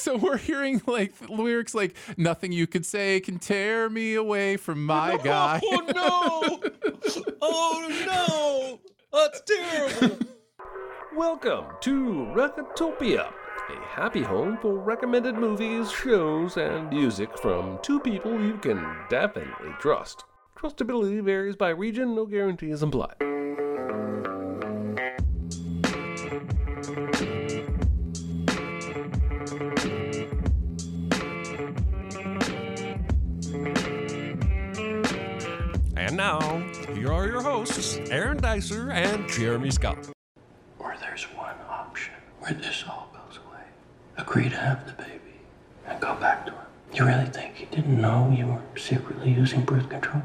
so we're hearing like lyrics like "Nothing you could say can tear me away from my guy." Oh no! Oh no! That's terrible. Welcome to Recotopia, a happy home for recommended movies, shows, and music from two people you can definitely trust. Trustability varies by region, no guarantees implied. Here are your hosts, Aaron Dicer and Jeremy Scott. Or there's one option where this all goes away. Agree to have the baby and go back to him. You really think he didn't know you were secretly using birth control?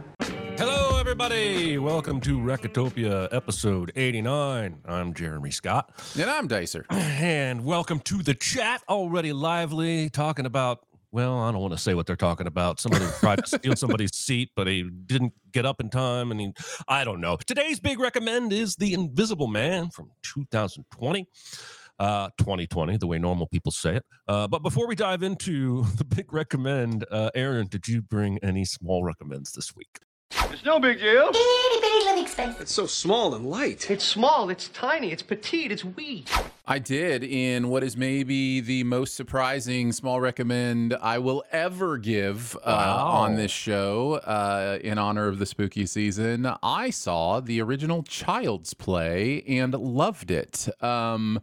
Hello, everybody. Welcome to Recotopia, episode 89. I'm Jeremy Scott. And I'm Dicer. And welcome to the chat, already lively, talking about, well, I don't want to say what they're talking about. Somebody tried to steal somebody's seat, but he didn't get up in time. And he, I don't know. Today's big recommend is The Invisible Man from 2020. Uh, 2020, the way normal people say it. Uh, but before we dive into the big recommend, uh, Aaron, did you bring any small recommends this week? It's no big deal. Itty bitty living space. It's so small and light. It's small, it's tiny, it's petite, it's wee. I did in what is maybe the most surprising small recommend I will ever give uh, Wow. on this show uh, in honor of the spooky season. I saw the original Child's Play and loved it. Um,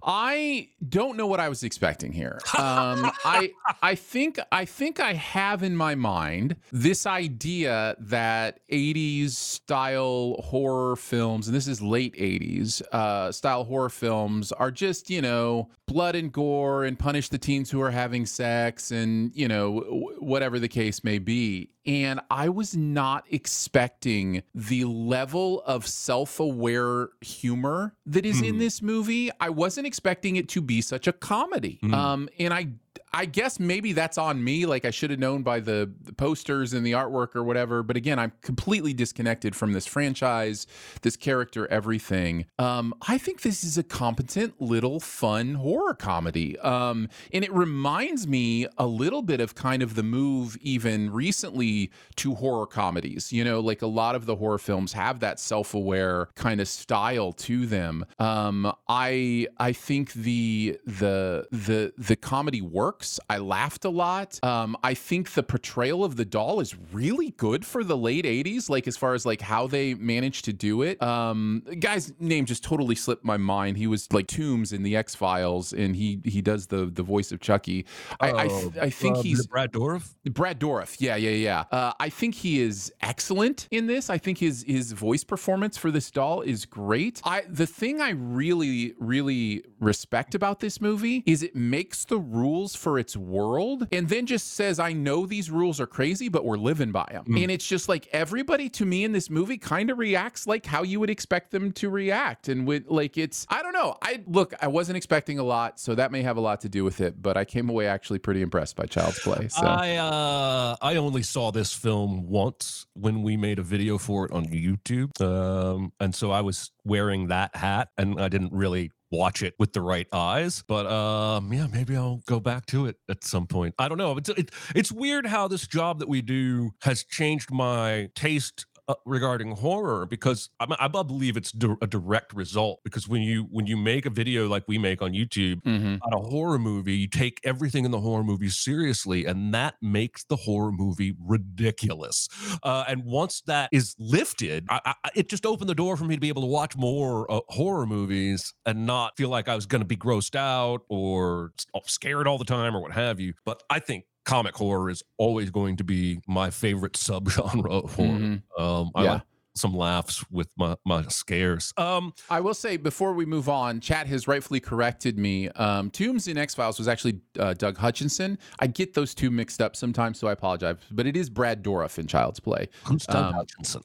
I don't know what I was expecting here. Um, I I think I think I have in my mind this idea that 80s style horror films, and this is late 80s uh, style horror films, are just you know blood and gore and punish the teens who are having sex and you know w- whatever the case may be. And I was not expecting the level of self aware humor that is in this movie. I wasn't expecting it to be such a comedy. Um, and I I guess maybe that's on me. Like I should have known by the, the posters and the artwork or whatever. But again, I'm completely disconnected from this franchise, this character, everything. Um, I think this is a competent little fun horror comedy. Um, and it reminds me a little bit of kind of the move even recently to horror comedies. You know, like a lot of the horror films have that self-aware kind of style to them. Um, I I think the the the the comedy works. I laughed a lot. Um, I think the portrayal of the doll is really good for the late 80s, like as far as like how they managed to do it. Um, guy's name just totally slipped my mind. He was like Tooms in the X Files, and he he does the the voice of Chucky. I I, th- I think Uh, he's Brad Dorff. Brad Dourif. Yeah, yeah, yeah. Uh, I think he is excellent in this. I think his his voice performance for this doll is great. I the thing I really really respect about this movie is it makes the rules for its world and then just says I know these rules are crazy but we're living by them. And it's just like everybody to me in this movie kind of reacts like how you would expect them to react and with like it's I don't know. I look, I wasn't expecting a lot, so that may have a lot to do with it, but I came away actually pretty impressed by Child's Play. So I uh, I only saw this film once when we made a video for it on YouTube, um, and so I was wearing that hat, and I didn't really watch it with the right eyes. But um, yeah, maybe I'll go back to it at some point. I don't know. It's it, it's weird how this job that we do has changed my taste uh, regarding horror because I, I believe it's di- a direct result because when you when you make a video like we make on YouTube Mhm. on a horror movie, you take everything in the horror movie seriously, and that makes the horror movie ridiculous. Uh, and once that is lifted, I, I, it just opened the door for me to be able to watch more uh, horror movies and not feel like I was going to be grossed out or scared all the time or what have you. But I think comic horror is always going to be my favorite subgenre of horror. Mhm. Um, I Yeah. like some laughs with my my scares. Um, I will say before we move on, chat has rightfully corrected me. Um, Tooms in X Files was actually uh, Doug Hutchinson. I get those two mixed up sometimes, so I apologize. But it is Brad Dourif in Child's Play. who's Doug Um, Hutchinson?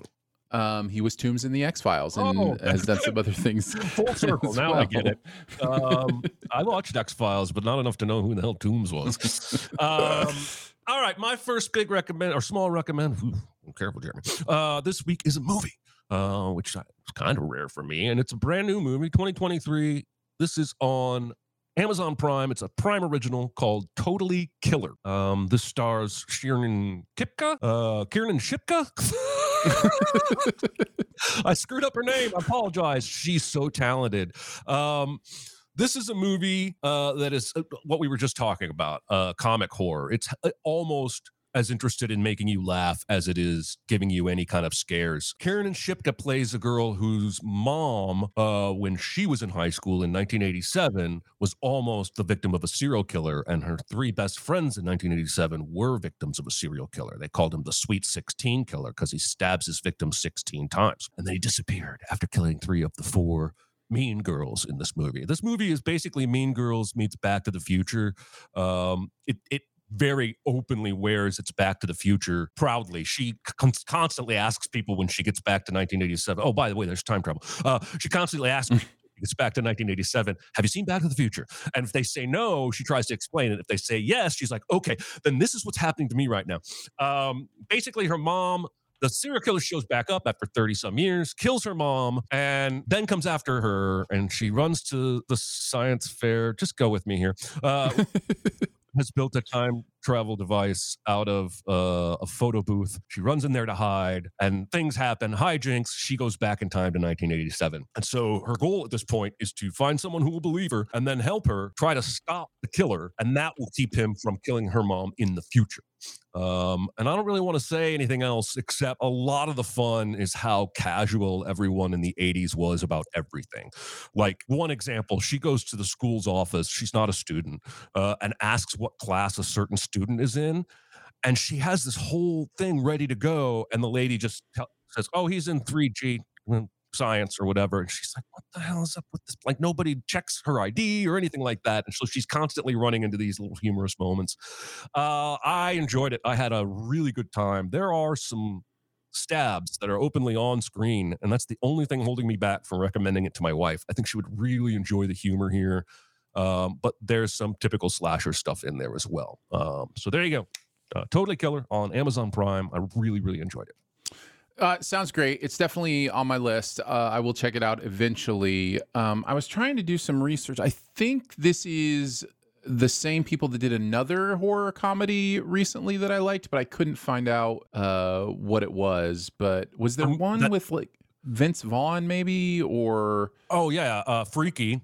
Um, he was Tooms in the X Files and Oh, has done some other things. Full circle. Now I get it. Um, I watched X Files, but not enough to know who the hell Tooms was. Um, all right, my first big recommend or small recommend. Ooh, careful, Jeremy. Uh, this week is a movie, uh, which is kind of rare for me, and it's a brand new movie, 2023. This is on Amazon Prime. It's a Prime original called Totally Killer. Um, this stars Kiernan Kipka, uh, Kiernan Shipka. I screwed up her name. I apologize. She's so talented. Um, this is a movie uh, that is uh, what we were just talking about uh, comic horror. It's uh, almost as interested in making you laugh as it is giving you any kind of scares. Kiernan Shipka plays a girl whose mom, uh, when she was in high school in 1987, was almost the victim of a serial killer, and her three best friends in 1987 were victims of a serial killer. They called him the Sweet 16 Killer because he stabs his victims 16 times, and then he disappeared after killing three of the four Mean Girls in this movie. This movie is basically Mean Girls meets Back to the Future. Um, it it very openly wears its Back to the Future proudly. She con- constantly asks people when she gets back to 1987. Oh, by the way, there's time travel. Uh, she constantly asks. people when back to 1987. Have you seen Back to the Future? And if they say no, she tries to explain it. If they say yes, she's like, okay, then this is what's happening to me right now. Um, basically, her mom the serial killer shows back up after 30 some years, kills her mom, and then comes after her. And she runs to the science fair. Just go with me here. Uh, has built a time travel device out of uh, a photo booth. She runs in there to hide, and things happen. Hijinks. She goes back in time to 1987. And so her goal at this point is to find someone who will believe her and then help her try to stop the killer. And that will keep him from killing her mom in the future. Um, and I don't really want to say anything else except a lot of the fun is how casual everyone in the 80s was about everything. Like, one example, she goes to the school's office, she's not a student, uh, and asks what class a certain student is in. And she has this whole thing ready to go. And the lady just says, Oh, he's in 3G mm, science or whatever. And she's like, What the hell is up with this? Like, nobody checks her ID or anything like that. And so she's constantly running into these little humorous moments. Uh, I enjoyed it. I had a really good time. There are some stabs that are openly on screen, and that's the only thing holding me back from recommending it to my wife. I think she would really enjoy the humor here. Um, but there's some typical slasher stuff in there as well. Um, so there you go. Uh, totally Killer on Amazon Prime. I really, really enjoyed it. Uh, sounds great. It's definitely on my list. Uh, I will check it out eventually. Um, I was trying to do some research. I think this is the same people that did another horror comedy recently that I liked, but I couldn't find out uh, what it was. But was there Um, one that- with like Vince Vaughn, maybe, or Oh yeah, uh, Freaky.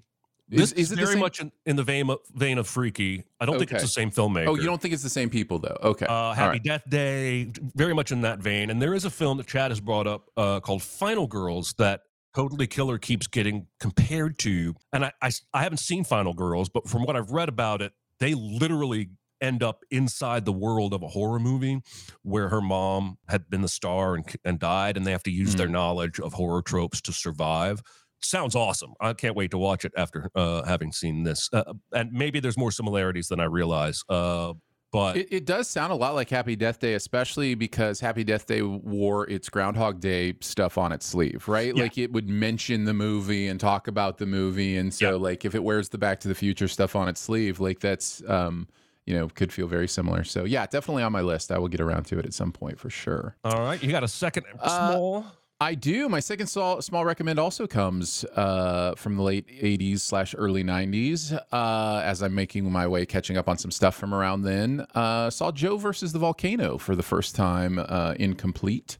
Is- This is is, very much in, in the vein of, vein of Freaky. I don't think it's the same filmmaker. oh, you don't think it's the same people though? Okay, Uh, Happy right. Death Day, very much in that vein. And there is a film that Chad has brought up uh, called Final Girls that Totally Killer keeps getting compared to. And I, I, I haven't seen Final Girls, but from what I've read about it, they literally end up inside the world of a horror movie where her mom had been the star and, and died, and they have to use their knowledge of horror tropes to survive. Sounds awesome. I can't wait to watch it after uh, having seen this. Uh, and maybe there's more similarities than I realize. Uh, but It, it does sound a lot like Happy Death Day, especially because Happy Death Day wore its Groundhog Day stuff on its sleeve, right? Yeah. Like it would mention the movie and talk about the movie, and so Yeah. like if it wears the Back to the Future stuff on its sleeve, like that's um, you know could feel very similar. So yeah, definitely on my list. I will get around to it at some point for sure. All right, you got a second Uh, small. I do. My second small, small recommend also comes uh, from the late 80s slash early 90s. Uh, as I'm making my way catching up on some stuff from around then, uh, saw Joe versus the Volcano for the first time uh, incomplete.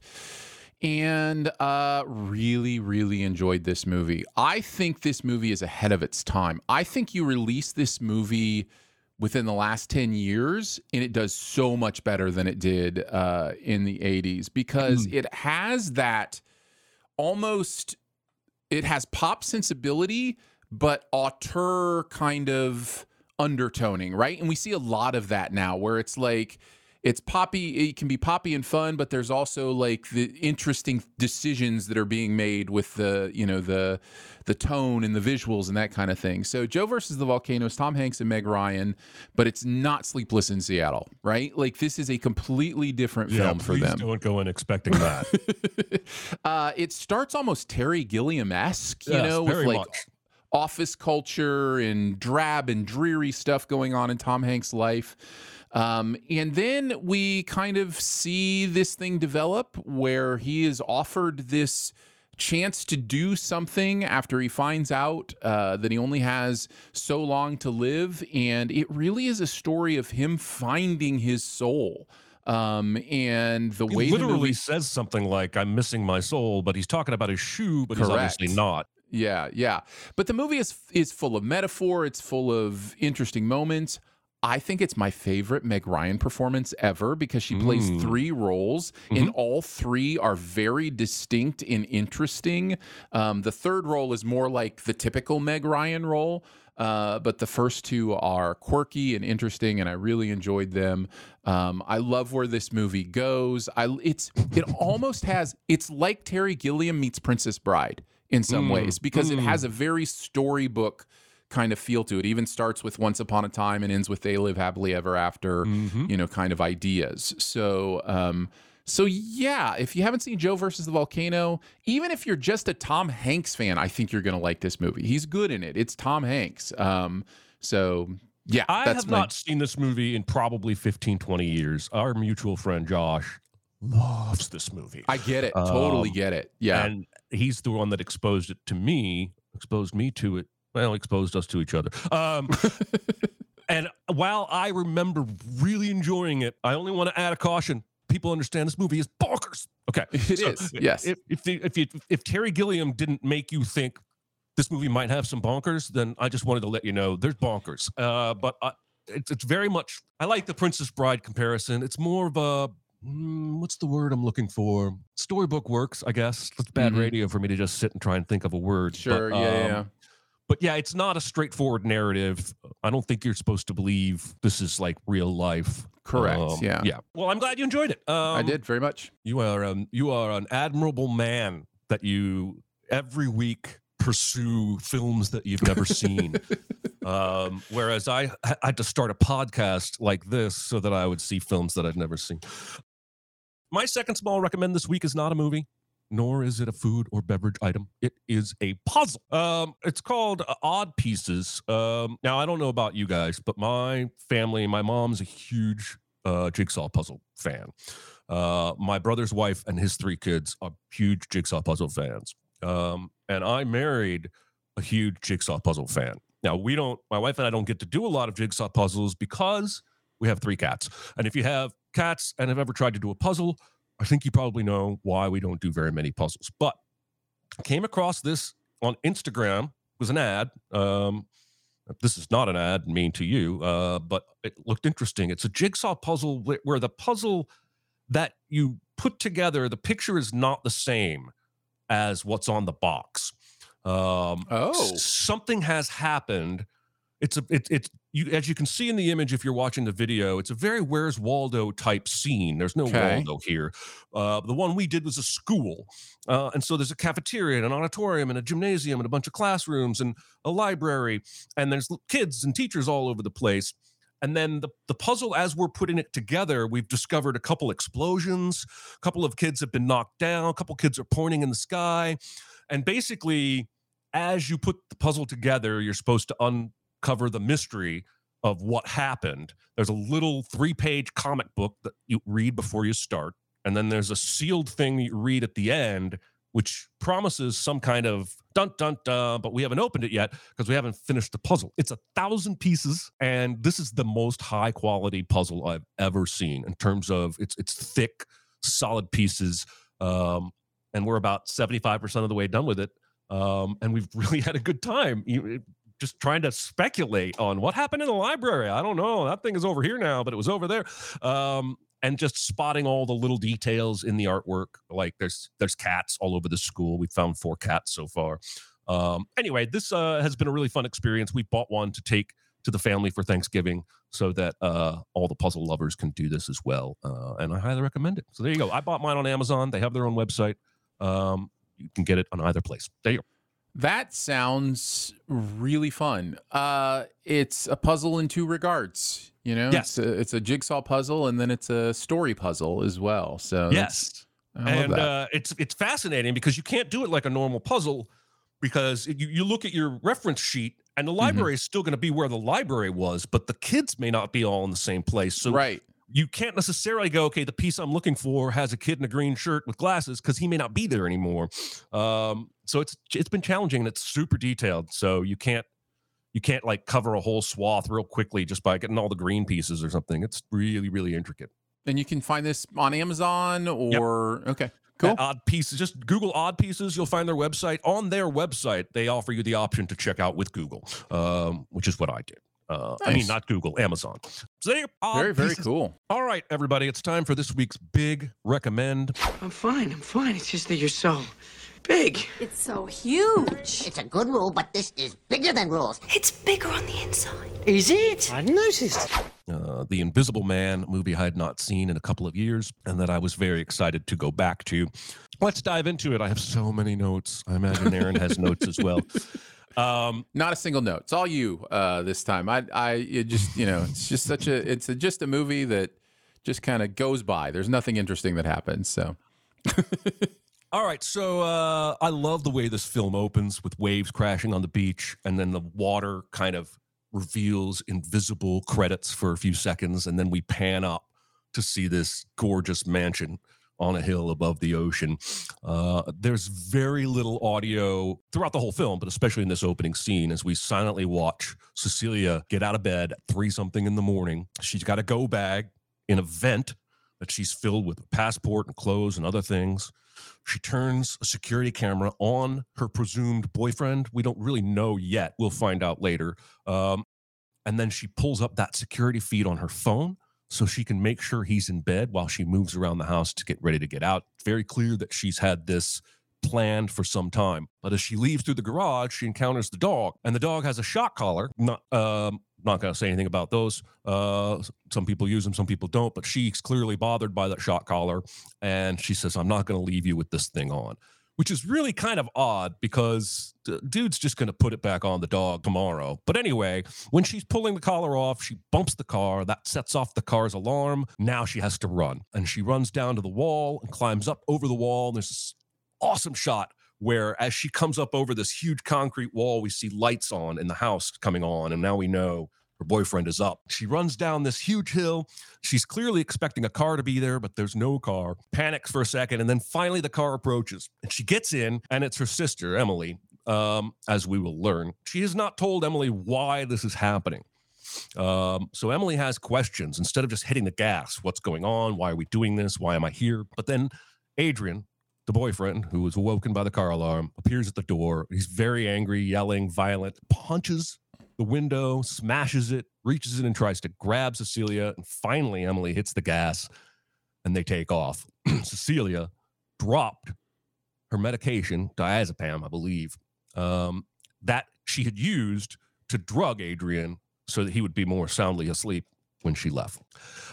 And uh, really, really enjoyed this movie. I think this movie is ahead of its time. I think you released this movie within the last 10 years and it does so much better than it did uh, in the 80s because it has that almost it has pop sensibility but auteur kind of undertoning right? And we see a lot of that now where it's like it's poppy it can be poppy and fun but there's also like the interesting decisions that are being made with the you know the the tone and the visuals and that kind of thing so joe versus the volcanoes tom hanks and meg ryan but it's not sleepless in seattle right like this is a completely different film for them. Don't go in expecting that. uh, it starts almost Terry Gilliam esque, you Yes, know, with like much. office culture and drab and dreary stuff going on in Tom Hanks' life. Um, and then we kind of see this thing develop where he is offered this chance to do something after he finds out uh, that he only has so long to live. And it really is a story of him finding his soul. Um, and the He way literally the movie, says something like, I'm missing my soul, but he's talking about his shoe, but he's obviously not. yeah, yeah. But the movie is is full of metaphor. It's full of interesting moments. I think it's my favorite Meg Ryan performance ever because she plays Mm. three roles, and all three are very distinct and interesting. Um, the third role is more like the typical Meg Ryan role, uh, but the first two are quirky and interesting, and I really enjoyed them. Um, I love where this movie goes. I it's it almost has it's like Terry Gilliam meets Princess Bride in some Mm, ways because it mm. has a very storybook kind of feel to it. Even starts with Once Upon a Time and ends with They Live Happily Ever After, Mhm. you know, kind of ideas. So, um, so yeah, if you haven't seen Joe versus the Volcano, even if you're just a Tom Hanks fan, I think you're gonna like this movie. He's good in it. It's Tom Hanks. Um, so yeah, I have my, not seen this movie in probably 15, 20 years. Our mutual friend Josh loves this movie. I get it. Totally Um, get it. Yeah. And he's the one that exposed it to me, exposed me to it. Well, exposed us to each other. Um, and while I remember really enjoying it, I only want to add a caution. People understand this movie is bonkers. Okay. It so is, yes. If if, the, if, you, if Terry Gilliam didn't make you think this movie might have some bonkers, then I just wanted to let you know there's bonkers. Uh, but I, it's, it's very much, I like the Princess Bride comparison. It's more of a, mm, what's the word I'm looking for? Storybook works, I guess. It's bad Mhm. radio for me to just sit and try and think of a word. Sure. But, yeah, um, yeah. But yeah, it's not a straightforward narrative. I don't think you're supposed to believe this is like real life. Correct. Um, yeah. Yeah. Well, I'm glad you enjoyed it. Um, I did very much. You are um, you are an admirable man that you every week pursue films that you've never seen. um, whereas I, I had to start a podcast like this so that I would see films that I've never seen. My second small recommend this week is not a movie, nor is it a food or beverage item. It is a puzzle. Um, it's called uh, Odd Pieces. Um, now I don't know about you guys, but my family, my mom's a huge uh, jigsaw puzzle fan. Uh, my brother's wife and his three kids are huge jigsaw puzzle fans. Um, and I married a huge jigsaw puzzle fan. Now, we don't, my wife and I don't get to do a lot of jigsaw puzzles because we have three cats. And if you have cats and have ever tried to do a puzzle, I think you probably know why we don't do very many puzzles. But I came across this on Instagram. It was an ad. Um, this is not an ad mean to you, uh, but it looked interesting. It's a jigsaw puzzle where the puzzle that you put together, the picture is not the same as what's on the box. Um, Oh. something has happened. It's a it, it's you as you can see in the image if you're watching the video. It's a very Where's Waldo type scene. There's no Okay. Waldo here. Uh, the one we did was a school, uh, and so there's a cafeteria and an auditorium and a gymnasium and a bunch of classrooms and a library, and there's kids and teachers all over the place. And then the, the puzzle, as we're putting it together, we've discovered a couple explosions. A couple of kids have been knocked down. A couple kids are pointing in the sky. And basically, as you put the puzzle together, you're supposed to uncover the mystery of what happened. There's a little three page comic book that you read before you start. And then there's a sealed thing you read at the end, which promises some kind of dun dun dun, but we haven't opened it yet because we haven't finished the puzzle. It's a thousand pieces, and this is the most high quality puzzle I've ever seen in terms of it's it's thick, solid pieces. Um, and we're about 75% of the way done with it. Um, and we've really had a good time. Just trying to speculate on what happened in the library. I don't know. That thing is over here now, but it was over there. Um, and just spotting all the little details in the artwork. Like there's there's cats all over the school. We found four cats so far. Um, anyway, this uh, has been a really fun experience. We bought one to take to the family for Thanksgiving so that uh, all the puzzle lovers can do this as well. Uh, and I highly recommend it. So there you go. I bought mine on Amazon. They have their own website. Um, you can get it on either place. There you go. That sounds really fun. Uh, it's a puzzle in two regards. You know, Yes. it's a, it's a jigsaw puzzle and then it's a story puzzle as well. So Yes. And uh, it's it's fascinating because you can't do it like a normal puzzle because you, you look at your reference sheet and Mm-hmm. the library is still going to be where the library was, but the kids may not be all in the same place. So right. you can't necessarily go, okay, the piece I'm looking for has a kid in a green shirt with glasses because he may not be there anymore. Um, so it's it's been challenging and it's super detailed. So you can't you can't like cover a whole swath real quickly just by getting all the green pieces or something. It's really really intricate. And you can find this on Amazon or okay. Cool. At odd pieces. Just Google odd pieces. You'll find their website. On their website, they offer you the option to check out with Google, um, which is what I did. Uh, I mean, not Google, Amazon. So there, Very, very pieces. cool. All right, everybody, it's time for this week's big recommend. I'm fine. I'm fine. It's just that you're so big. It's so huge. It's a good rule, but this is bigger than rules. It's bigger on the inside. Is it? I noticed. Uh, the Invisible Man movie I had not seen in a couple of years, and that I was very excited to go back to. Let's dive into it. I have so many notes. I imagine Aaron has notes as well. Um, Not a single note. It's all you uh, this time. I, I, it just, you know, it's just such a, it's a, just a movie that just kind of goes by. There's nothing interesting that happens. So All right, so uh, I love the way this film opens with waves crashing on the beach, and then the water kind of reveals invisible credits for a few seconds, and then we pan up to see this gorgeous mansion on a hill above the ocean. Uh, there's very little audio throughout the whole film, but especially in this opening scene as we silently watch Cecilia get out of bed at three something in the morning. She's got a go bag in a vent that she's filled with passport and clothes and other things. She turns a security camera on her presumed boyfriend. We don't really know yet. We'll find out later. Um, and then she pulls up that security feed on her phone so she can make sure he's in bed while she moves around the house to get ready to get out. Very clear that she's had this planned for some time. But as she leaves through the garage, she encounters the dog, and the dog has a shock collar. Not um, not going to say anything about those. Uh, some people use them, some people don't. But she's clearly bothered by that shock collar, and she says, "I'm not going to leave you with this thing on." Which is really kind of odd because dude's just going to put it back on the dog tomorrow. But anyway, when she's pulling the collar off, she bumps the car. That sets off the car's alarm. Now she has to run. And she runs down to the wall and climbs up over the wall. And there's this awesome shot where, as she comes up over this huge concrete wall, we see lights on in the house coming on. And now we know her boyfriend is up. She runs down this huge hill. She's clearly expecting a car to be there, but there's no car. Panics for a second. And then finally, the car approaches. And she gets in, and it's her sister, Emily, um, as we will learn. She has not told Emily why this is happening. Um, so Emily has questions instead of just hitting the gas. What's going on? Why are we doing this? Why am I here? But then Adrian, the boyfriend who was awoken by the car alarm, appears at the door. He's very angry, yelling, violent, punches the window, smashes it, reaches in and tries to grab Cecilia. And finally, Emily hits the gas and they take off. Cecilia dropped her medication, diazepam, I believe, um, that she had used to drug Adrian so that he would be more soundly asleep when she left.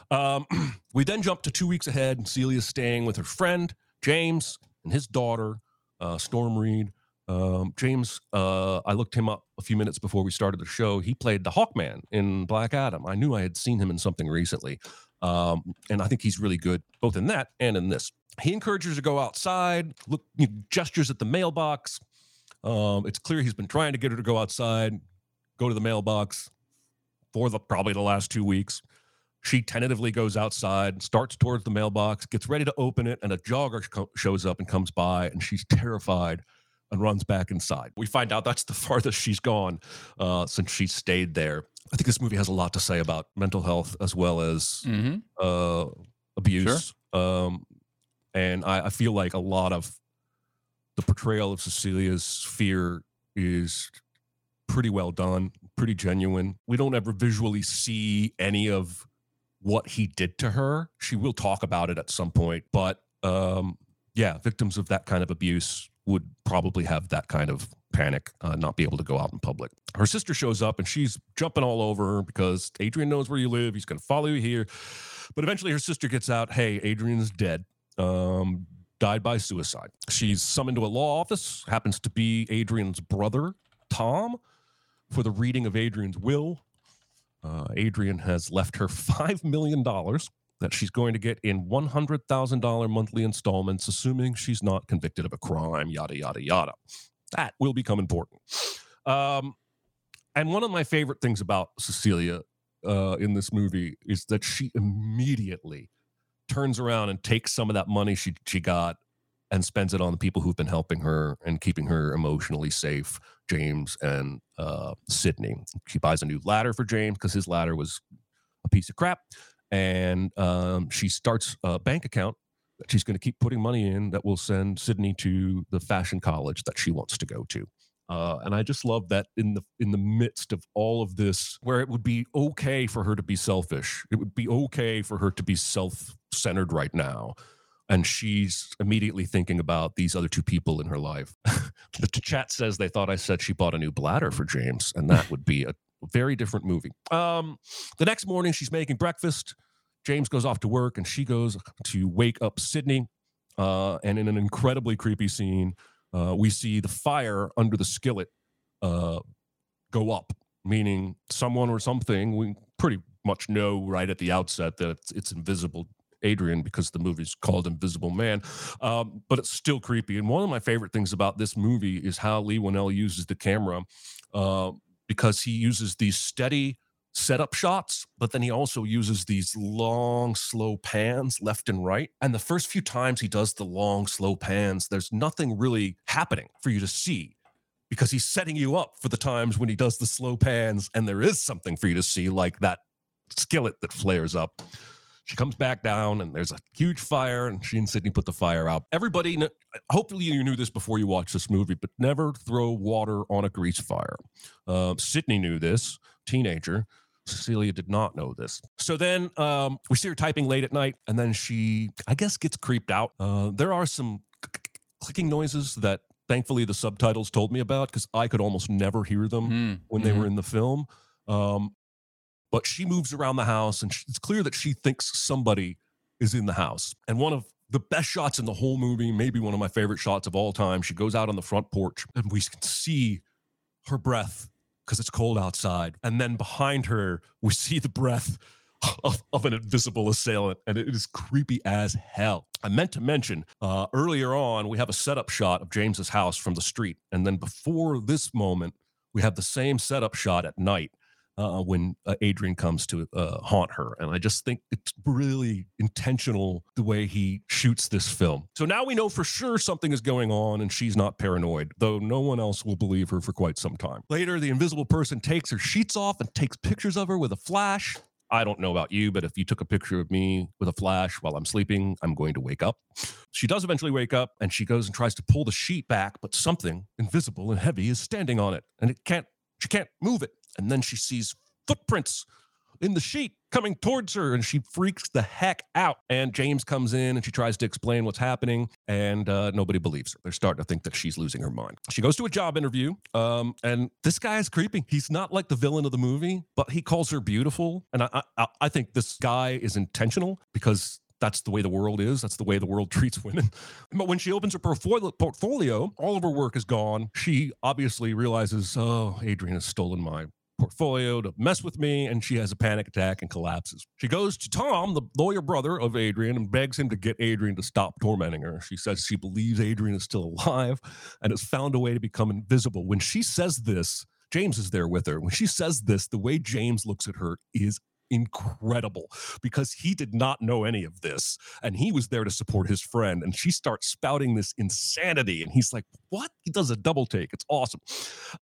Um, we then jump to two weeks ahead, and Celia's staying with her friend, James, and his daughter, uh, Storm Reed. Um, James, uh, I looked him up a few minutes before we started the show. He played the Hawkman in Black Adam. I knew I had seen him in something recently. Um, and I think he's really good both in that and in this. He encourages her to go outside, look, you know, gestures at the mailbox. Um, it's clear he's been trying to get her to go outside, go to the mailbox for the probably the last two weeks. She tentatively goes outside, starts towards the mailbox, gets ready to open it, and a jogger sh- shows up and comes by, and she's terrified and runs back inside. We find out that's the farthest she's gone uh, since she stayed there. I think this movie has a lot to say about mental health as well as Mhm. uh, abuse. Um, and I, I feel like a lot of the portrayal of Cecilia's fear is pretty well done, pretty genuine. We don't ever visually see any of what he did to her. She will talk about it at some point, but um, yeah, victims of that kind of abuse would probably have that kind of panic, uh, not be able to go out in public. Her sister shows up and she's jumping all over because Adrian knows where you live. He's going to follow you here. But eventually her sister gets out hey, Adrian's dead. Um, died by suicide. She's summoned to a law office, happens to be Adrian's brother, Tom, for the reading of Adrian's will. Uh, Adrian has left her $5 million that she's going to get in $100,000 monthly installments, assuming she's not convicted of a crime, yada, yada, yada. That will become important. Um, and one of my favorite things about Cecilia uh, in this movie is that she immediately turns around and takes some of that money she she got and spends it on the people who've been helping her and keeping her emotionally safe, James and uh, Sydney. She buys a new ladder for James because his ladder was a piece of crap, and um, she starts a bank account that she's going to keep putting money in that will send Sydney to the fashion college that she wants to go to. Uh, and I just love that in the in the midst of all of this, where it would be okay for her to be selfish, it would be okay for her to be self-centered right now, and she's immediately thinking about these other two people in her life. the chat says they thought I said she bought a new bladder for James, and that would be a very different movie. Um, the next morning, she's making breakfast. James goes off to work, and she goes to wake up Sydney. Uh, and in an incredibly creepy scene, uh, we see the fire under the skillet uh, go up, meaning someone or something. We pretty much know right at the outset that it's, it's invisible. Adrian, because the movie's called Invisible Man, um, but it's still creepy. And one of my favorite things about this movie is how Leigh Whannell uses the camera, uh, because he uses these steady setup shots, but then he also uses these long, slow pans left and right. And the first few times he does the long, slow pans, there's nothing really happening for you to see because he's setting you up for the times when he does the slow pans and there is something for you to see, like that skillet that flares up. She comes back down and there's a huge fire, and she and Sydney put the fire out. Everybody, hopefully, you knew this before you watched this movie, but never throw water on a grease fire. Uh, Sydney knew this, teenager. Cecilia did not know this. So then um, we see her typing late at night, and then she, I guess, gets creeped out. Uh, there are some clicking noises that thankfully the subtitles told me about because I could almost never hear them Mm, when they mhm. were in the film. Um, but she moves around the house, and it's clear that she thinks somebody is in the house. And one of the best shots in the whole movie, maybe one of my favorite shots of all time, she goes out on the front porch, and we can see her breath because it's cold outside. And then behind her, we see the breath of, of an invisible assailant, and it is creepy as hell. I meant to mention uh, earlier on, we have a setup shot of James's house from the street. And then before this moment, we have the same setup shot at night uh, when uh, Adrian comes to uh, haunt her. And I just think it's really intentional the way he shoots this film. So now we know for sure something is going on and she's not paranoid, though no one else will believe her for quite some time. Later, the invisible person takes her sheets off and takes pictures of her with a flash. I don't know about you, but if you took a picture of me with a flash while I'm sleeping, I'm going to wake up. She does eventually wake up and she goes and tries to pull the sheet back, but something invisible and heavy is standing on it and it can't, she can't move it. And then she sees footprints in the sheet coming towards her and she freaks the heck out. And James comes in and she tries to explain what's happening and uh, nobody believes her. They're starting to think that she's losing her mind. She goes to a job interview um, and this guy is creepy. He's not like the villain of the movie, but he calls her beautiful. And I, I, I think this guy is intentional because that's the way the world is. That's the way the world treats women. But when she opens her portfolio, all of her work is gone. She obviously realizes, oh, Adrian has stolen my portfolio to mess with me, and she has a panic attack and collapses. She goes to Tom, the lawyer brother of Adrian, and begs him to get Adrian to stop tormenting her. She says she believes Adrian is still alive and has found a way to become invisible. When she says this, James is there with her. When she says this, the way James looks at her is incredible because he did not know any of this and he was there to support his friend and she starts spouting this insanity and he's like what he does a double take it's awesome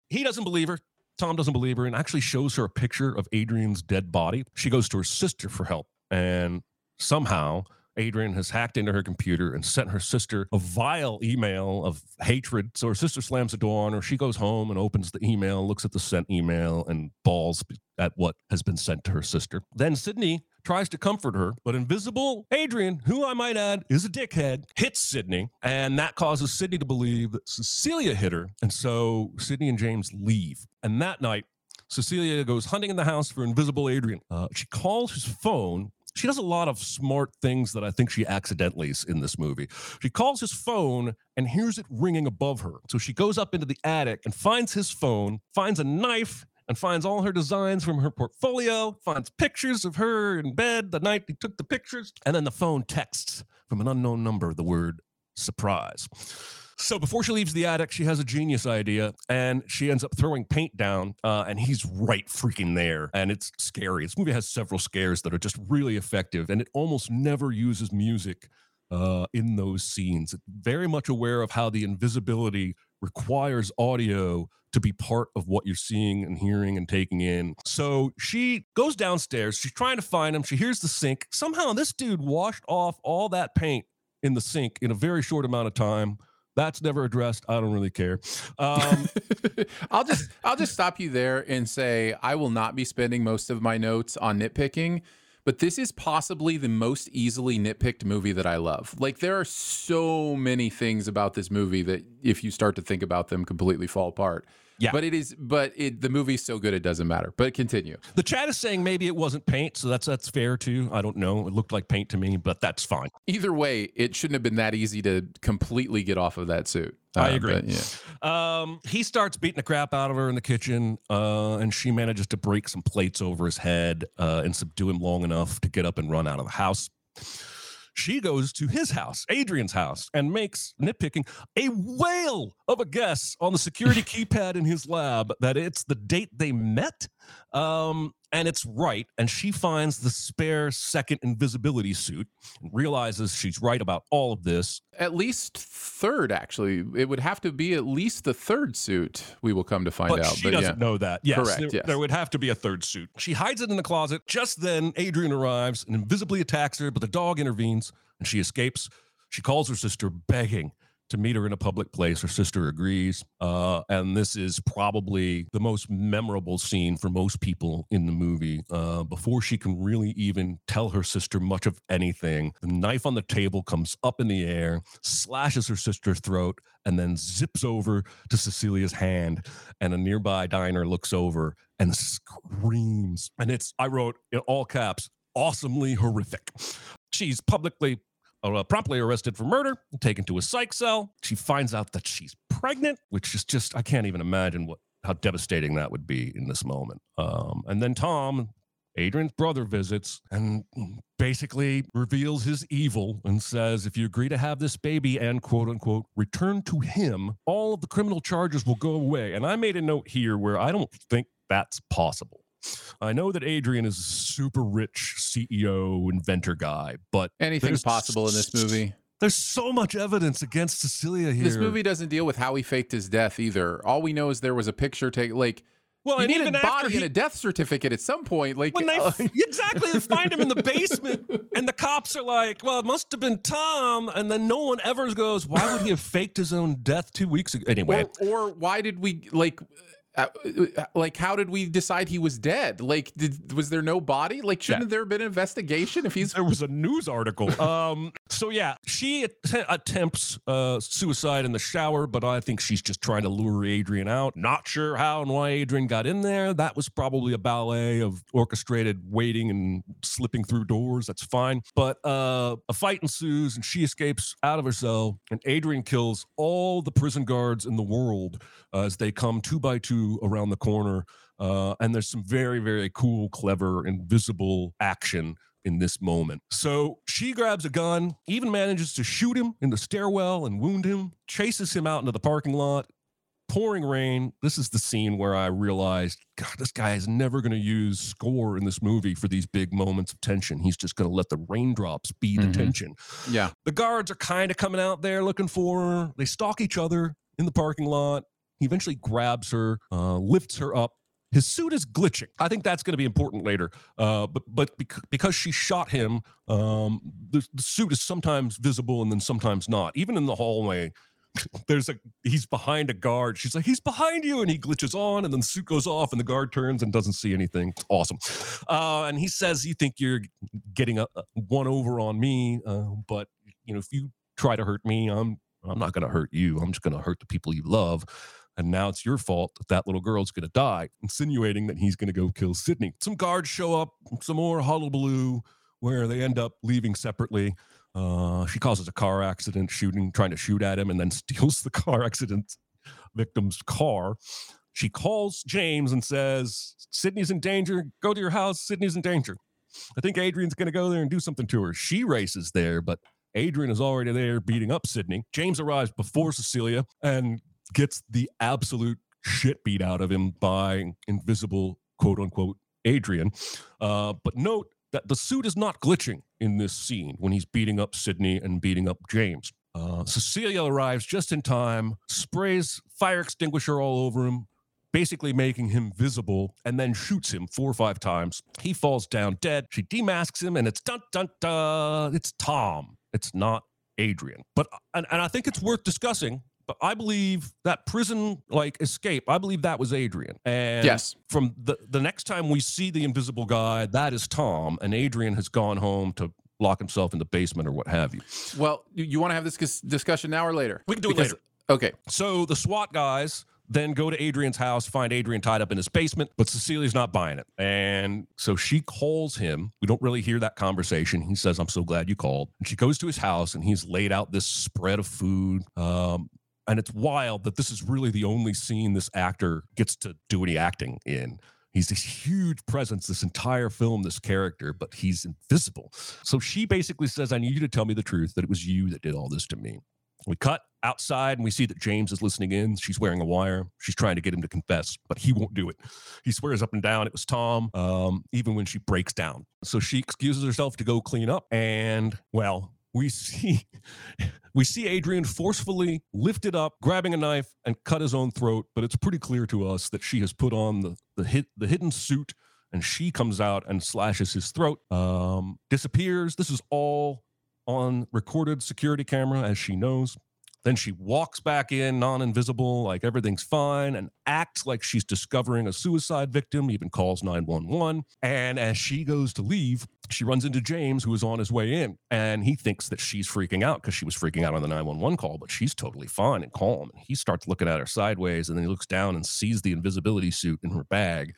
he doesn't believe her tom doesn't believe her and actually shows her a picture of adrian's dead body. She goes to her sister for help and somehow Adrian has hacked into her computer and sent her sister a vile email of hatred. So her sister slams the door on her. She goes home and opens the email, looks at the sent email, and bawls at what has been sent to her sister. Then Sydney tries to comfort her, but invisible Adrian, who I might add is a dickhead, hits Sydney, and that causes Sydney to believe that Cecilia hit her. And so Sydney and James leave. And that night, Cecilia goes hunting in the house for invisible Adrian. Uh, she calls his phone. She does a lot of smart things that I think she accidentally is in this movie. She calls his phone and hears it ringing above her. So she goes up into the attic and finds his phone, finds a knife, and finds all her designs from her portfolio, finds pictures of her in bed the night he took the pictures, and then the phone texts from an unknown number the word surprise. So before she leaves the attic, she has a genius idea and she ends up throwing paint down, uh, and he's right freaking there. And it's scary. This movie has several scares that are just really effective, and it almost never uses music uh, in those scenes. Very much aware of how the invisibility requires audio to be part of what you're seeing and hearing and taking in. So she goes downstairs. She's trying to find him. She hears the sink. Somehow this dude washed off all that paint in the sink in a very short amount of time. That's never addressed. I don't really care. Um, I'll just I'll just stop you there and say I will not be spending most of my notes on nitpicking, but this is possibly the most easily nitpicked movie that I love. Like there are so many things about this movie that if you start to think about them completely fall apart. Yeah. But it is but it the movie's so good it doesn't matter. But continue. the chat is saying maybe it wasn't paint, so that's that's fair too. I don't know. It looked like paint to me, but that's fine. Either way, it shouldn't have been that easy to completely get off of that suit. I Uh, agree. but, yeah. Um, he starts beating the crap out of her in the kitchen, uh, and she manages to break some plates over his head uh, and subdue him long enough to get up and run out of the house. She goes to his house, Adrian's house, and makes nitpicking a whale of a guess on the security keypad in his lab that it's the date they met. Um, and it's right. And she finds the spare second invisibility suit and realizes she's right about all of this. At least third, actually. It would have to be at least the third suit, we will come to find but out. she but doesn't yeah. know that. Yes, Correct, there, yes. there would have to be a third suit. She hides it in the closet. Just then, Adrian arrives and invisibly attacks her, but the dog intervenes and she escapes. She calls her sister, begging to meet her in a public place. Her sister agrees. Uh, and this is probably the most memorable scene for most people in the movie. Uh, before she can really even tell her sister much of anything, the knife on the table comes up in the air, slashes her sister's throat, and then zips over to Cecilia's hand. And a nearby diner looks over and screams. And it's, I wrote in all caps, awesomely horrific. She's publicly uh, promptly arrested for murder, taken to a psych cell. She finds out that she's pregnant, which is just I can't even imagine what how devastating that would be in this moment. Um, and then Tom, Adrian's brother, visits and basically reveals his evil and says, "If you agree to have this baby and quote unquote return to him, all of the criminal charges will go away." And I made a note here where I don't think that's possible. I know that Adrian is a super rich CEO inventor guy, but Anything's possible in this movie. There's so much evidence against Cecilia here. This movie doesn't deal with how he faked his death either. All we know is there was a picture taken. Like, well, you need a body he, and a death certificate at some point. Like, when they uh, exactly they find him in the basement, and the cops are like, "Well, it must have been Tom," and then no one ever goes, "Why would he have faked his own death two weeks ago?" Anyway, or, or why did we like? Uh, uh, like how did we decide he was dead like did was there no body like shouldn't there have been an investigation if he's there was a news article. Um, so yeah, she att- attempts uh, suicide in the shower, but I think she's just trying to lure Adrian out. Not sure how and why Adrian got in there. That was probably a ballet of orchestrated waiting and slipping through doors. That's fine. But uh, a fight ensues, and she escapes out of her cell, and Adrian kills all the prison guards in the world uh, as they come two by two around the corner. Uh, and there's some very, very cool, clever, invisible action in this moment. So she grabs a gun, even manages to shoot him in the stairwell and wound him, chases him out into the parking lot. Pouring rain. This is the scene where I realized, God, this guy is never going to use score in this movie for these big moments of tension. He's just going to let the raindrops be the Mhm. tension. yeah The guards are kind of coming out there looking for her. They stalk each other in the parking lot. He eventually grabs her, uh, lifts her up. His suit is glitching. I think that's going to be important later. Uh, but but bec- because she shot him, um, the, the suit is sometimes visible and then sometimes not. Even in the hallway, there's a he's behind a guard. She's like, he's behind you, and he glitches on, and then the suit goes off, and the guard turns and doesn't see anything. It's awesome. Uh, and he says, "You think you're getting a, one over on me, uh, but you know if you try to hurt me, I'm I'm not going to hurt you. I'm just going to hurt the people you love." And now it's your fault that that little girl's going to die, insinuating that he's going to go kill Sydney. Some guards show up, some more hullabaloo, where they end up leaving separately. Uh, she causes a car accident, shooting, trying to shoot at him, and then steals the car accident victim's car. She calls James and says, Sydney's in danger. Go to your house. Sydney's in danger. I think Adrian's going to go there and do something to her. She races there, but Adrian is already there beating up Sydney. James arrives before Cecilia and gets the absolute shit beat out of him by invisible quote unquote Adrian. Uh, but note that the suit is not glitching in this scene when he's beating up Sydney and beating up James. Uh, Cecilia arrives just in time, sprays fire extinguisher all over him, basically making him visible, and then shoots him four or five times. He falls down dead. She demasks him, and it's dun dun dun. It's Tom. It's not Adrian. But and, and I think it's worth discussing. But I believe that prison like escape. I believe that was Adrian. And Yes. from the the next time we see the invisible guy, that is Tom, and Adrian has gone home to lock himself in the basement or what have you. Well, you, you want to have this discussion now or later? We can do it Because- later. Okay. So the SWAT guys then go to Adrian's house, find Adrian tied up in his basement, but Cecilia's not buying it. And so she calls him. We don't really hear that conversation. He says, I'm so glad you called. And she goes to his house and he's laid out this spread of food. Um, and it's wild that this is really the only scene this actor gets to do any acting in. He's this huge presence, this entire film, this character, but he's invisible. So she basically says, I need you to tell me the truth that it was you that did all this to me. We cut outside and we see that James is listening in. She's wearing a wire. She's trying to get him to confess, but he won't do it. He swears up and down it was Tom, um, even when she breaks down. So she excuses herself to go clean up. And well, we see we see Adrian forcefully lifted up, grabbing a knife and cut his own throat. But it's pretty clear to us that she has put on the the hit the hidden suit and she comes out and slashes his throat. Um, disappears. This is all on recorded security camera, as she knows. Then she walks back in, non invisible, like everything's fine, and acts like she's discovering a suicide victim, even calls 911. And as she goes to leave, she runs into James, who is on his way in. And he thinks that she's freaking out because she was freaking out on the 911 call, but she's totally fine and calm. And he starts looking at her sideways, and then he looks down and sees the invisibility suit in her bag.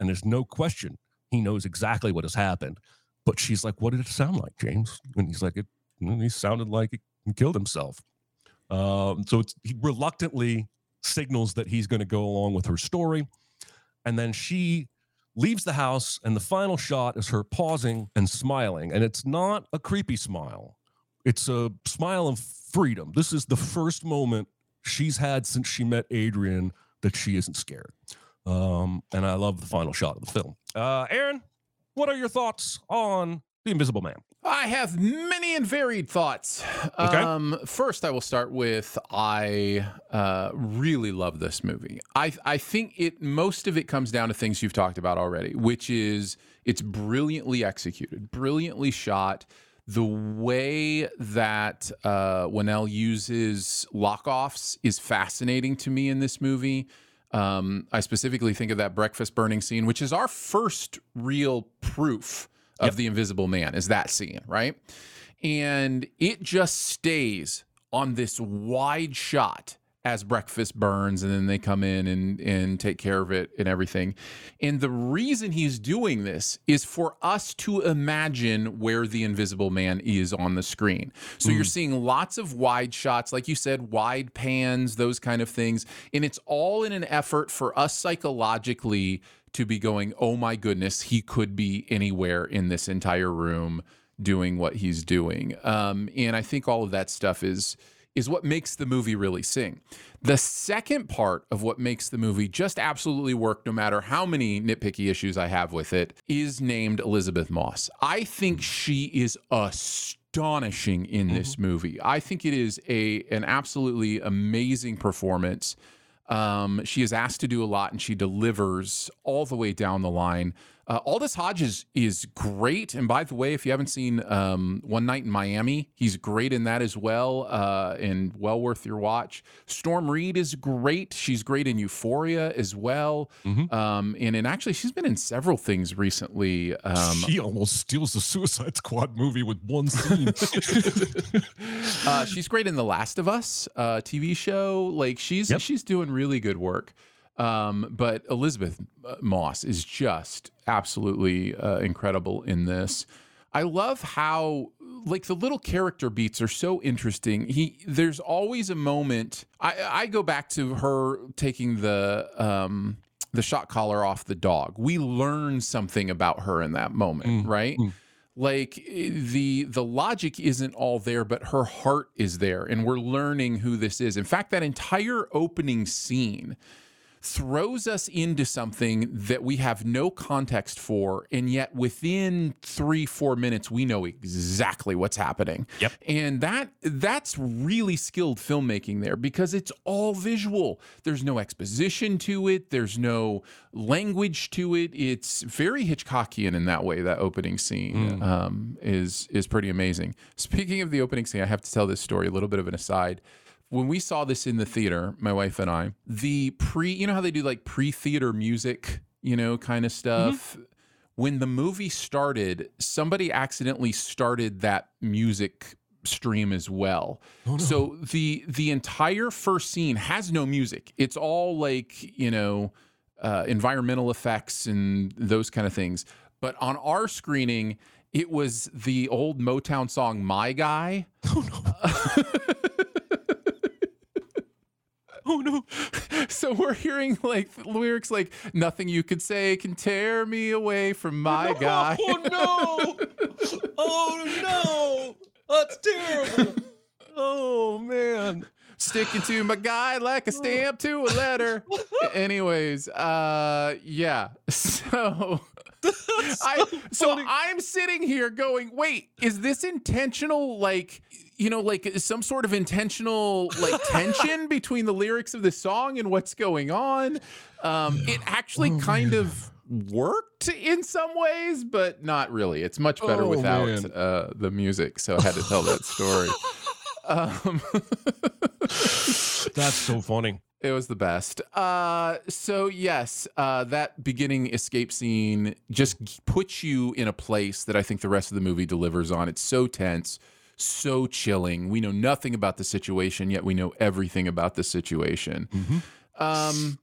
And there's no question he knows exactly what has happened. But she's like, What did it sound like, James? And he's like, It mm, he sounded like he killed himself. Um, so he reluctantly signals that he's going to go along with her story. And then she leaves the house, and the final shot is her pausing and smiling. And it's not a creepy smile, it's a smile of freedom. This is the first moment she's had since she met Adrian that she isn't scared. Um, and I love the final shot of the film. Uh, Aaron, what are your thoughts on The Invisible Man? I have many and varied thoughts. Okay. Um, first, I will start with I uh, really love this movie. I I think it most of it comes down to things you've talked about already, which is it's brilliantly executed, brilliantly shot. The way that uh, Whannell uses lockoffs is fascinating to me in this movie. Um, I specifically think of that breakfast burning scene, which is our first real proof of the Invisible Man, is that scene, right? And it just stays on this wide shot as breakfast burns and then they come in and, and take care of it and everything. And the reason he's doing this is for us to imagine where the invisible man is on the screen. So you're hmm. seeing lots of wide shots, like you said, wide pans, those kind of things. And it's all in an effort for us psychologically to be going, oh my goodness, he could be anywhere in this entire room doing what he's doing. Um, and I think all of that stuff is is what makes the movie really sing. The second part of what makes the movie just absolutely work, no matter how many nitpicky issues I have with it, is named Elisabeth Moss. I think she is astonishing in this movie. I think it is a an absolutely amazing performance. Um, she is asked to do a lot and she delivers all the way down the line. Uh, Aldis Hodges is is great. And by the way, if you haven't seen um, One Night in Miami, he's great in that as well uh, and well worth your watch. Storm Reid is great. She's great in Euphoria as well. Um, and, and actually, she's been in several things recently. Um, she almost steals the Suicide Squad movie with one scene. uh, she's great in The Last of Us uh, TV show. Like she's Yep. she's doing really good work. Um, but Elisabeth uh, Moss is just absolutely uh, incredible in this. I love how like the little character beats are so interesting. He there's always a moment. I I go back to her taking the um the shot collar off the dog. We learn something about her in that moment, right? like eh, the the logic isn't all there but her heart is there and we're learning who this is in fact that entire opening scene throws us into something that we have no context for and yet within 3 4 minutes we know exactly what's happening. Yep. and that that's really skilled filmmaking there because it's all visual. There's no exposition to it. There's no language to it. It's very hitchcockian in that way that opening scene um, is is pretty amazing. Speaking of the opening scene i have to tell this story a little bit of an aside when we saw this in the theater, my wife and I, the pre, you know how they do like pre theater music, you know, kind of stuff. When the movie started, somebody accidentally started that music stream as well. So the the entire first scene has no music. It's all like, you know, uh, environmental effects and those kind of things. But on our screening, it was the old Motown song "My Guy." Oh no. So we're hearing like lyrics like "Nothing you could say can tear me away from my guy." Oh no. Oh no. That's terrible. Oh man. Sticking to my guy like a stamp to a letter. Anyways, uh, yeah. So. I so I'm sitting here going, wait, is this intentional? Like, you know, like some sort of intentional like tension between the lyrics of the song and what's going on. Um, it actually kind of worked in some ways, but not really. It's much better Oh, without uh, the music. So I had to tell that story. Um, That's so funny. It was the best. Uh, so yes, uh, that beginning escape scene just puts you in a place that I think the rest of the movie delivers on. It's so tense, so chilling. We know nothing about the situation, yet we know everything about the situation. Um,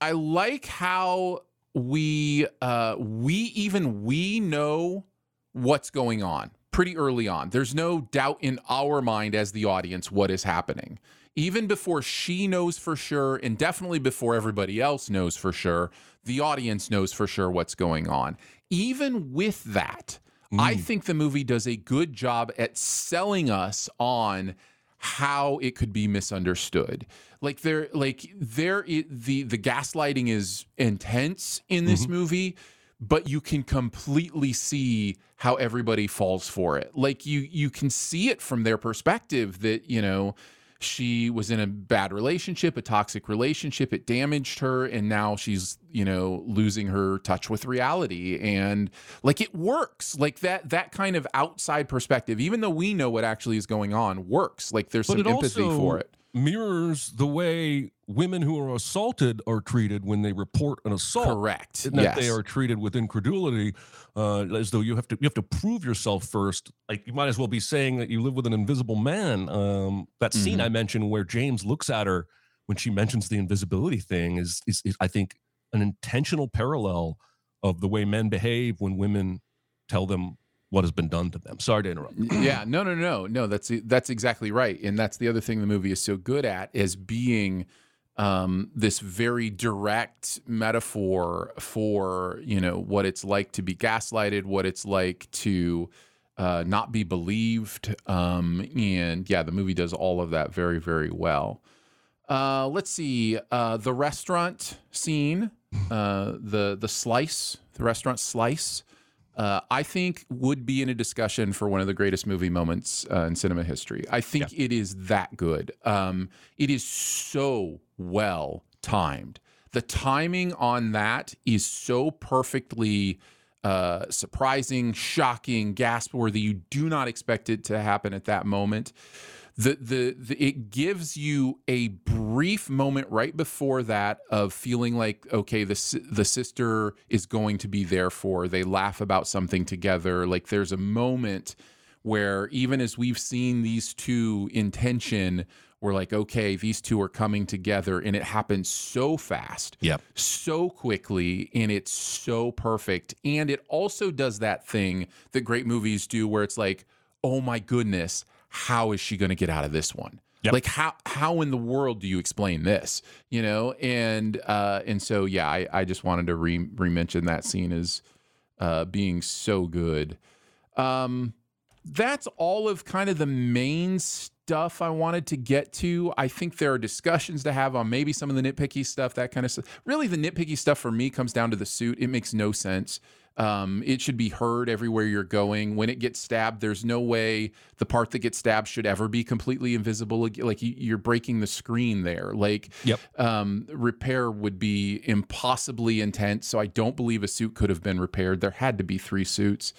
I like how we uh, we even we know what's going on pretty early on. There's no doubt in our mind as the audience what is happening. Even before she knows for sure, and definitely before everybody else knows for sure, the audience knows for sure what's going on. Even with that, I mm. think the movie does a good job at selling us on how it could be misunderstood. Like there, like there, i the the gaslighting is intense in this mm-hmm. movie, but you can completely see how everybody falls for it. Like you you can see it from their perspective that you know she was in a bad relationship, a toxic relationship. It damaged her, and now she's you know losing her touch with reality. And like it works, like that that kind of outside perspective, even though we know what actually is going on, works. Like there's But some empathy also for it. Mirrors the way women who are assaulted are treated when they report an assault. Correct. And that they are treated with incredulity, uh, as though you have to you have to prove yourself first. Like you might as well be saying that you live with an invisible man. Um, that scene Mm-hmm. I mentioned where James looks at her when she mentions the invisibility thing is, is is I think an intentional parallel of the way men behave when women tell them what has been done to them. Sorry to interrupt. yeah no no no no that's that's exactly right and that's the other thing the movie is so good at is being um, this very direct metaphor for you know what it's like to be gaslighted what it's like to uh, not be believed um, and yeah the movie does all of that very very well uh, let's see uh, the restaurant scene uh, the the slice the restaurant slice uh, I think would be in a discussion for one of the greatest movie moments uh, in cinema history. I think it is that good. Um, it is so well timed. The timing on that is so perfectly uh, surprising, shocking, gasp worthy. You do not expect it to happen at that moment. The, the the it gives you a brief moment right before that of feeling like okay the the sister is going to be there for they laugh about something together like there's a moment where even as we've seen these two in tension we're like okay these two are coming together and it happens so fast Yep. so quickly and it's so perfect. And it also does that thing that great movies do where it's like, oh my goodness, how is she going to get out of this one? Yep. Like how how in the world do you explain this? You know, and uh, and so yeah, I, I just wanted to re re mention that scene as uh, being so good. Um, that's all of kind of the main stuff I wanted to get to. I think there are discussions to have on maybe some of the nitpicky stuff, that kind of stuff. Really, the nitpicky stuff for me comes down to the suit. It makes no sense. Um, it should be heard everywhere you're going. When it gets stabbed, there's no way the part that gets stabbed should ever be completely invisible. Like you- you're breaking the screen there. Like Yep. um, repair would be impossibly intense. So I don't believe a suit could have been repaired. There had to be three suits.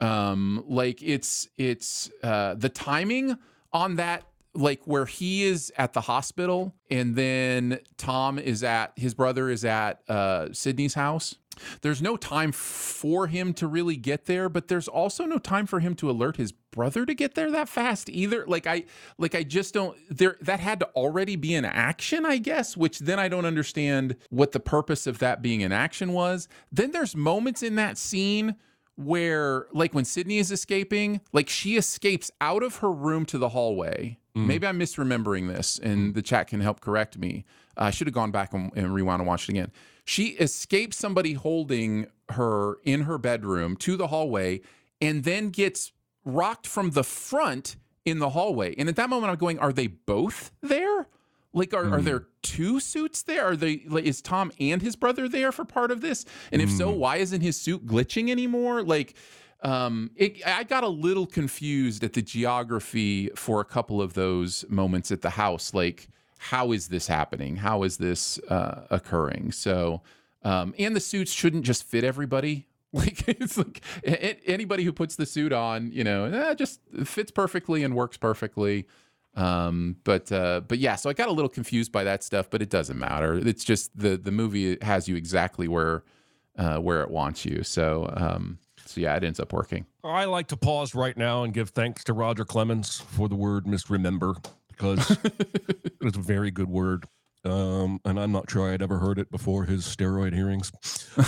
Um, like it's it's uh, the timing on that. Like where he is at the hospital, and then Tom is at his brother is at uh, Sydney's house. There's no time for him to really get there, but there's also no time for him to alert his brother to get there that fast either. Like I like I just don't there that had to already be an action, I guess, which then I don't understand what the purpose of that being an action was. Then there's moments in that scene where like when Sydney is escaping, like she escapes out of her room to the hallway. Maybe I'm misremembering this and the chat can help correct me. Uh, I should have gone back and, and rewound and watched it again. She escapes somebody holding her in her bedroom to the hallway and then gets rocked from the front in the hallway. And at that moment, I'm going, are they both there? Like, are, are there two suits there? Are they, like, is Tom and his brother there for part of this? And if so, why isn't his suit glitching anymore? Like, um, it, I got a little confused at the geography for a couple of those moments at the house. Like, how is this happening? How is this uh, occurring? So, um, and the suits shouldn't just fit everybody. Like it's like anybody who puts the suit on, you know, eh, just fits perfectly and works perfectly. Um, but uh, but yeah, so I got a little confused by that stuff, but it doesn't matter. It's just the the movie has you exactly where uh, where it wants you. So um, so yeah, it ends up working. I like to pause right now and give thanks to Roger Clemens for the word misremember because it's a very good word. Um, and I'm not sure I had ever heard it before his steroid hearings.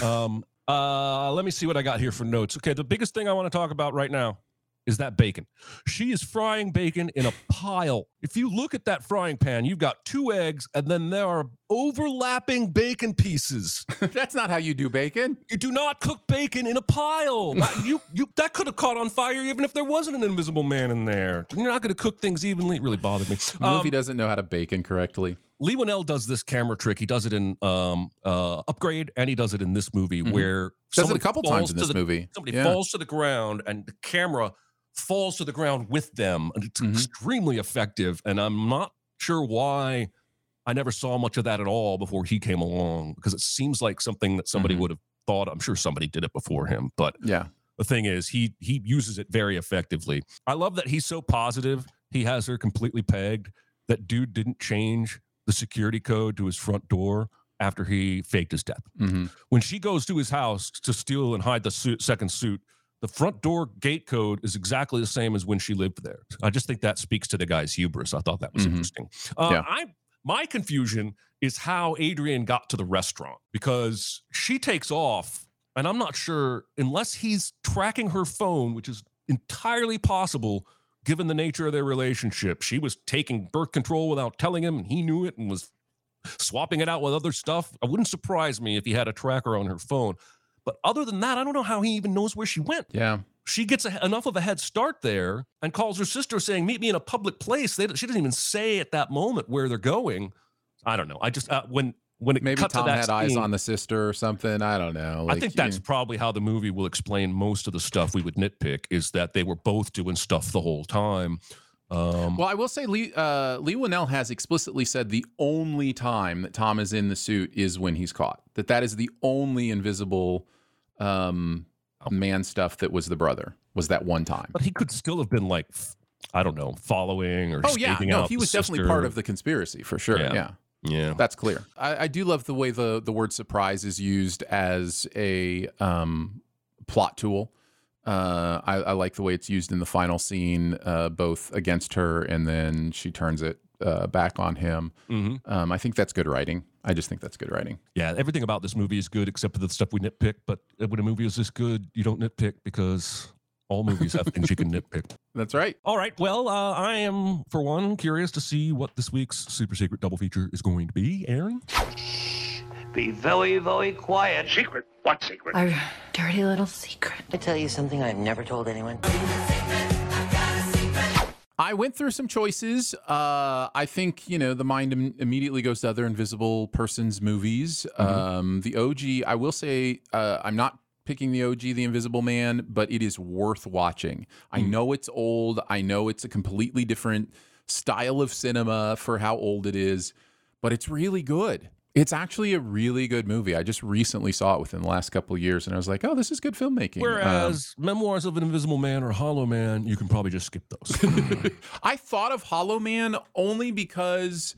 Um, uh, let me see what I got here for notes. Okay, the biggest thing I want to talk about right now is that bacon. She is frying bacon in a pile. If you look at that frying pan, you've got two eggs, and then there are overlapping bacon pieces. That's not how you do bacon. You do not cook bacon in a pile. That- you, you, that could have caught on fire even if there wasn't an invisible man in there. You're not going to cook things evenly. It really bothered me. Um, movie doesn't know how to bacon correctly. Leigh Whannell does this camera trick. He does it in um, uh, Upgrade, and he does it in this movie where Does it a couple times in this the- movie. Somebody Yeah. falls to the ground, and the camera falls to the ground with them, and it's Mhm. extremely effective. And I'm not sure why I never saw much of that at all before he came along, because it seems like something that somebody Mhm. would have thought. I'm sure somebody did it before him, but Yeah. the thing is he he uses it very effectively i love that he's so positive he has her completely pegged that dude didn't change the security code to his front door after he faked his death hmm when she goes to his house to steal and hide the suit, second suit the front door gate code is exactly the same as when she lived there i just think that speaks to the guy's hubris i thought that was Mhm. interesting uh, Yeah. i my confusion is how adrian got to the restaurant because she takes off and I'm not sure unless he's tracking her phone, which is entirely possible given the nature of their relationship. She was taking birth control without telling him, and he knew it and was swapping it out with other stuff. It wouldn't surprise me if he had a tracker on her phone. But other than that, I don't know how he even knows where she went. Yeah. She gets a, enough of a head start there and calls her sister saying, Meet me in a public place. They, she doesn't even say at that moment where they're going. I don't know. I just, uh, when, when it Maybe cut Tom to that had eyes on the sister or something. I don't know. I Like, think you- that's probably how the movie will explain most of the stuff we would nitpick is that they were both doing stuff the whole time. Um, Well, I will say Leigh uh, Leigh Whannell has explicitly said the only time that Tom is in the suit is when he's caught. That that is the only invisible um, man stuff that was the brother. Was that one time? but he could still have been like, I don't know, following or Oh yeah, no, he was definitely sister. part of the conspiracy for sure. Yeah. Yeah, Yeah. that's clear. I, I do love the way the the word surprise is used as a um, plot tool. Uh, I, I like the way it's used in the final scene, uh, both against her and then she turns it uh, back on him. hmm Um, I think that's good writing. I just think that's good writing. Yeah. Everything about this movie is good except for the stuff we nitpick. But when a movie is this good, you don't nitpick because all movies have things you can nitpick. That's right. All right. Well, uh, I am, for one, curious to see what this week's super secret double feature is going to be. Aaron? Be very, very quiet. Secret? What secret? Our dirty little secret. I tell you something I've never told anyone. I went through some choices. Uh, I think you know the mind Im- immediately goes to other Invisible Persons movies. Um, the OG, I will say, uh, I'm not picking the OG, The Invisible Man, but it is worth watching. I know it's old. I know it's a completely different style of cinema for how old it is, but it's really good. It's actually a really good movie. I just recently saw it within the last couple of years, and I was like, "Oh, this is good filmmaking." Um, Whereas Memoirs of an Invisible Man or Hollow Man, you can probably just skip those. I thought of Hollow Man only because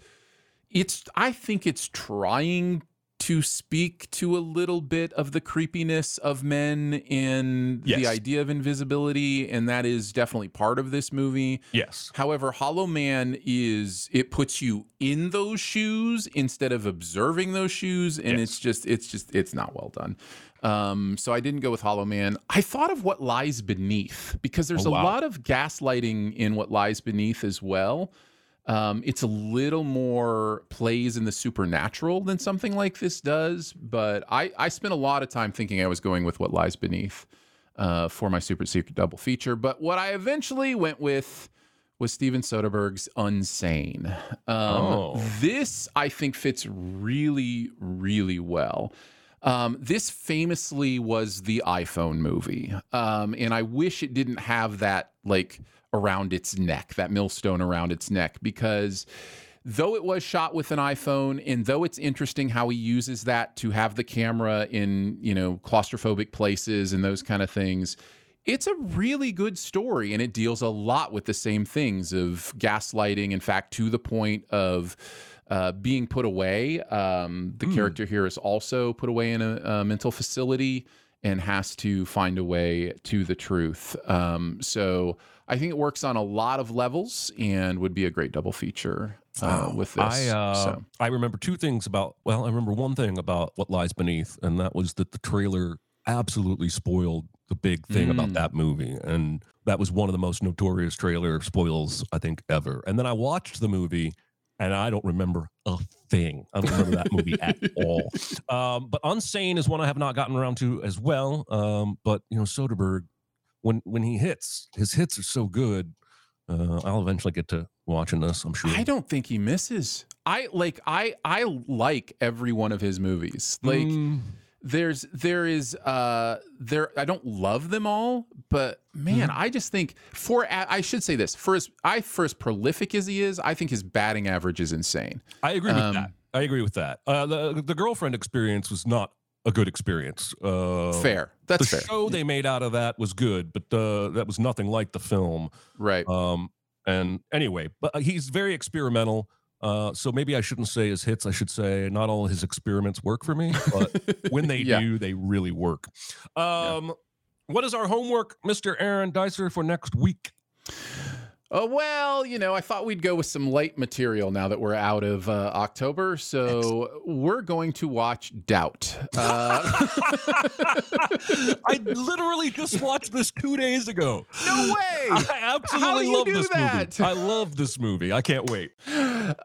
it's I think it's trying to speak to a little bit of the creepiness of men and the idea of invisibility and that is definitely part of this movie. yes. However, Hollow Man is it puts you in those shoes instead of observing those shoes, and Yes. it's just it's just it's not well done. Um, so I didn't go with Hollow Man. I thought of What Lies Beneath because there's Oh, a lot of gaslighting in What Lies Beneath as well. Um, it's a little more plays in the supernatural than something like this does, but I I spent a lot of time thinking I was going with What Lies Beneath uh, for my super secret double feature. But what I eventually went with was Steven Soderbergh's Unsane. Um, Oh. This I think fits really, really well. Um, this famously was the iPhone movie, um, and I wish it didn't have that like around its neck, that millstone around its neck, because though it was shot with an iPhone, and though it's interesting how he uses that to have the camera in you know claustrophobic places and those kind of things, it's a really good story, and it deals a lot with the same things of gaslighting. In fact, to the point of uh, being put away. Um, the character here is also put away in a, a mental facility and has to find a way to the truth. Um, so I think it works on a lot of levels and would be a great double feature uh, with this. I uh, so. I remember two things about. Well, I remember one thing about what lies beneath, and that was that the trailer absolutely spoiled the big thing about Mm. that movie, and that was one of the most notorious trailer spoils I think ever. And then I watched the movie, and I don't remember a thing. I don't remember that movie at all. Um, but Unsane is one I have not gotten around to as well. Um, but you know, Soderbergh, when when he hits, his hits are so good. Uh, I'll eventually get to watching this. I'm sure. I don't think he misses. I like I I like every one of his movies. Like Mm. there's there is uh there I don't love them all, but man, Mm-hmm. I just think for I should say this for as I for as prolific as he is, I think his batting average is insane. I agree with Um, that. I agree with that. Uh, the the girlfriend experience was not a good experience. Uh, Fair, that's fair. the fair, show they made out of that was good, but uh, that was nothing like the film. right? Um, and anyway, but uh, he's very experimental. Uh, so maybe I shouldn't say his hits. I should say not all his experiments work for me, but when they Yeah. do, they really work. Um, What is our homework, Mr. Aaron Dicer, for next week? Oh well, you know, I thought we'd go with some light material now that we're out of uh, October, so we're going to watch Doubt. Uh, I literally just watched this two days ago. no way! I absolutely How do you love this that? movie. I love this movie. I can't wait.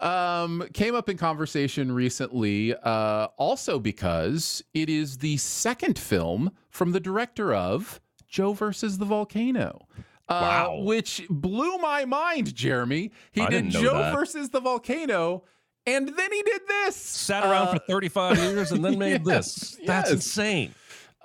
um, came up in conversation recently, uh, also because it is the second film from the director of Joe versus the Volcano. Uh, Wow. Which blew my mind, Jeremy. He I did Joe that. versus the Volcano, and then he did this. Sat around Uh, for 35 years and then made this. That's yes. insane.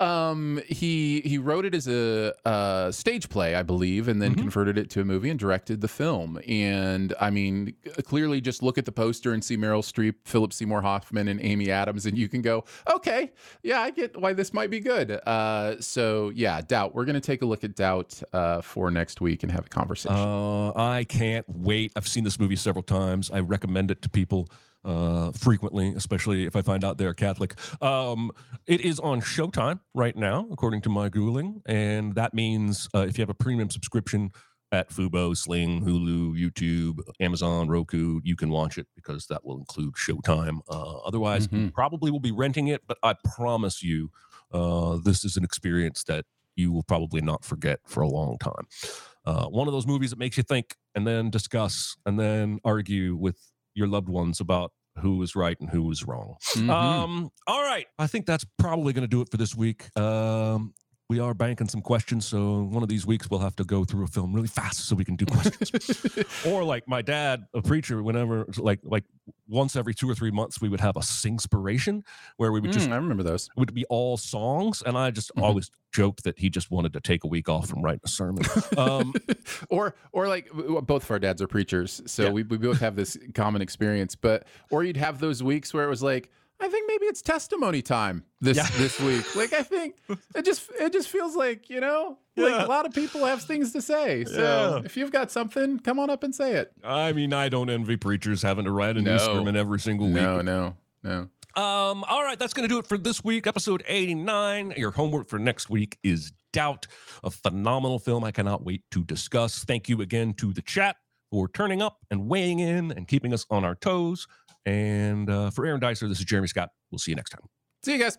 Um, he he wrote it as a, uh stage play, I believe, and then converted it to a movie and directed the film. And I mean, clearly, just look at the poster and see Meryl Streep, Philip Seymour Hoffman, and Amy Adams, and you can go, okay, yeah, I get why this might be good. Uh, so yeah, Doubt. We're gonna take a look at Doubt uh, for next week and have a conversation. Uh, I can't wait. I've seen this movie several times. I recommend it to people uh, frequently, especially if I find out they're Catholic. Um, it is on Showtime right now, according to my Googling. And that means uh, if you have a premium subscription at Fubo, Sling, Hulu, YouTube, Amazon, Roku, you can watch it because that will include Showtime. Uh, otherwise, you Mhm. probably will be renting it, but I promise you, uh, this is an experience that you will probably not forget for a long time. Uh, one of those movies that makes you think and then discuss and then argue with your loved ones about who was right and who was wrong. Mhm. Um, all right. I think that's probably going to do it for this week. Um, we are banking some questions, so one of these weeks we'll have to go through a film really fast so we can do questions. or like my dad, a preacher, whenever like like once every two or three months we would have a sing singspiration where we would just Mm, I remember those. it would be all songs, and I just Mhm. always joke that he just wanted to take a week off from writing a sermon. Um, or or like both of our dads are preachers, so Yeah. we, we both have this common experience. But or you'd have those weeks where it was like, I think maybe it's testimony time this Yeah. this week. Like I think it just it just feels like you know like Yeah. a lot of people have things to say. So Yeah. if you've got something, come on up and say it. I mean, I don't envy preachers having to write a No. new sermon every single week. No, no, no. Um, all right, that's going to do it for this week, episode 89. Your homework for next week is Doubt, a phenomenal film I cannot wait to discuss. Thank you again to the chat for turning up and weighing in and keeping us on our toes. And uh, for Aaron Dicer, this is Jeremy Scott. We'll see you next time. See you guys.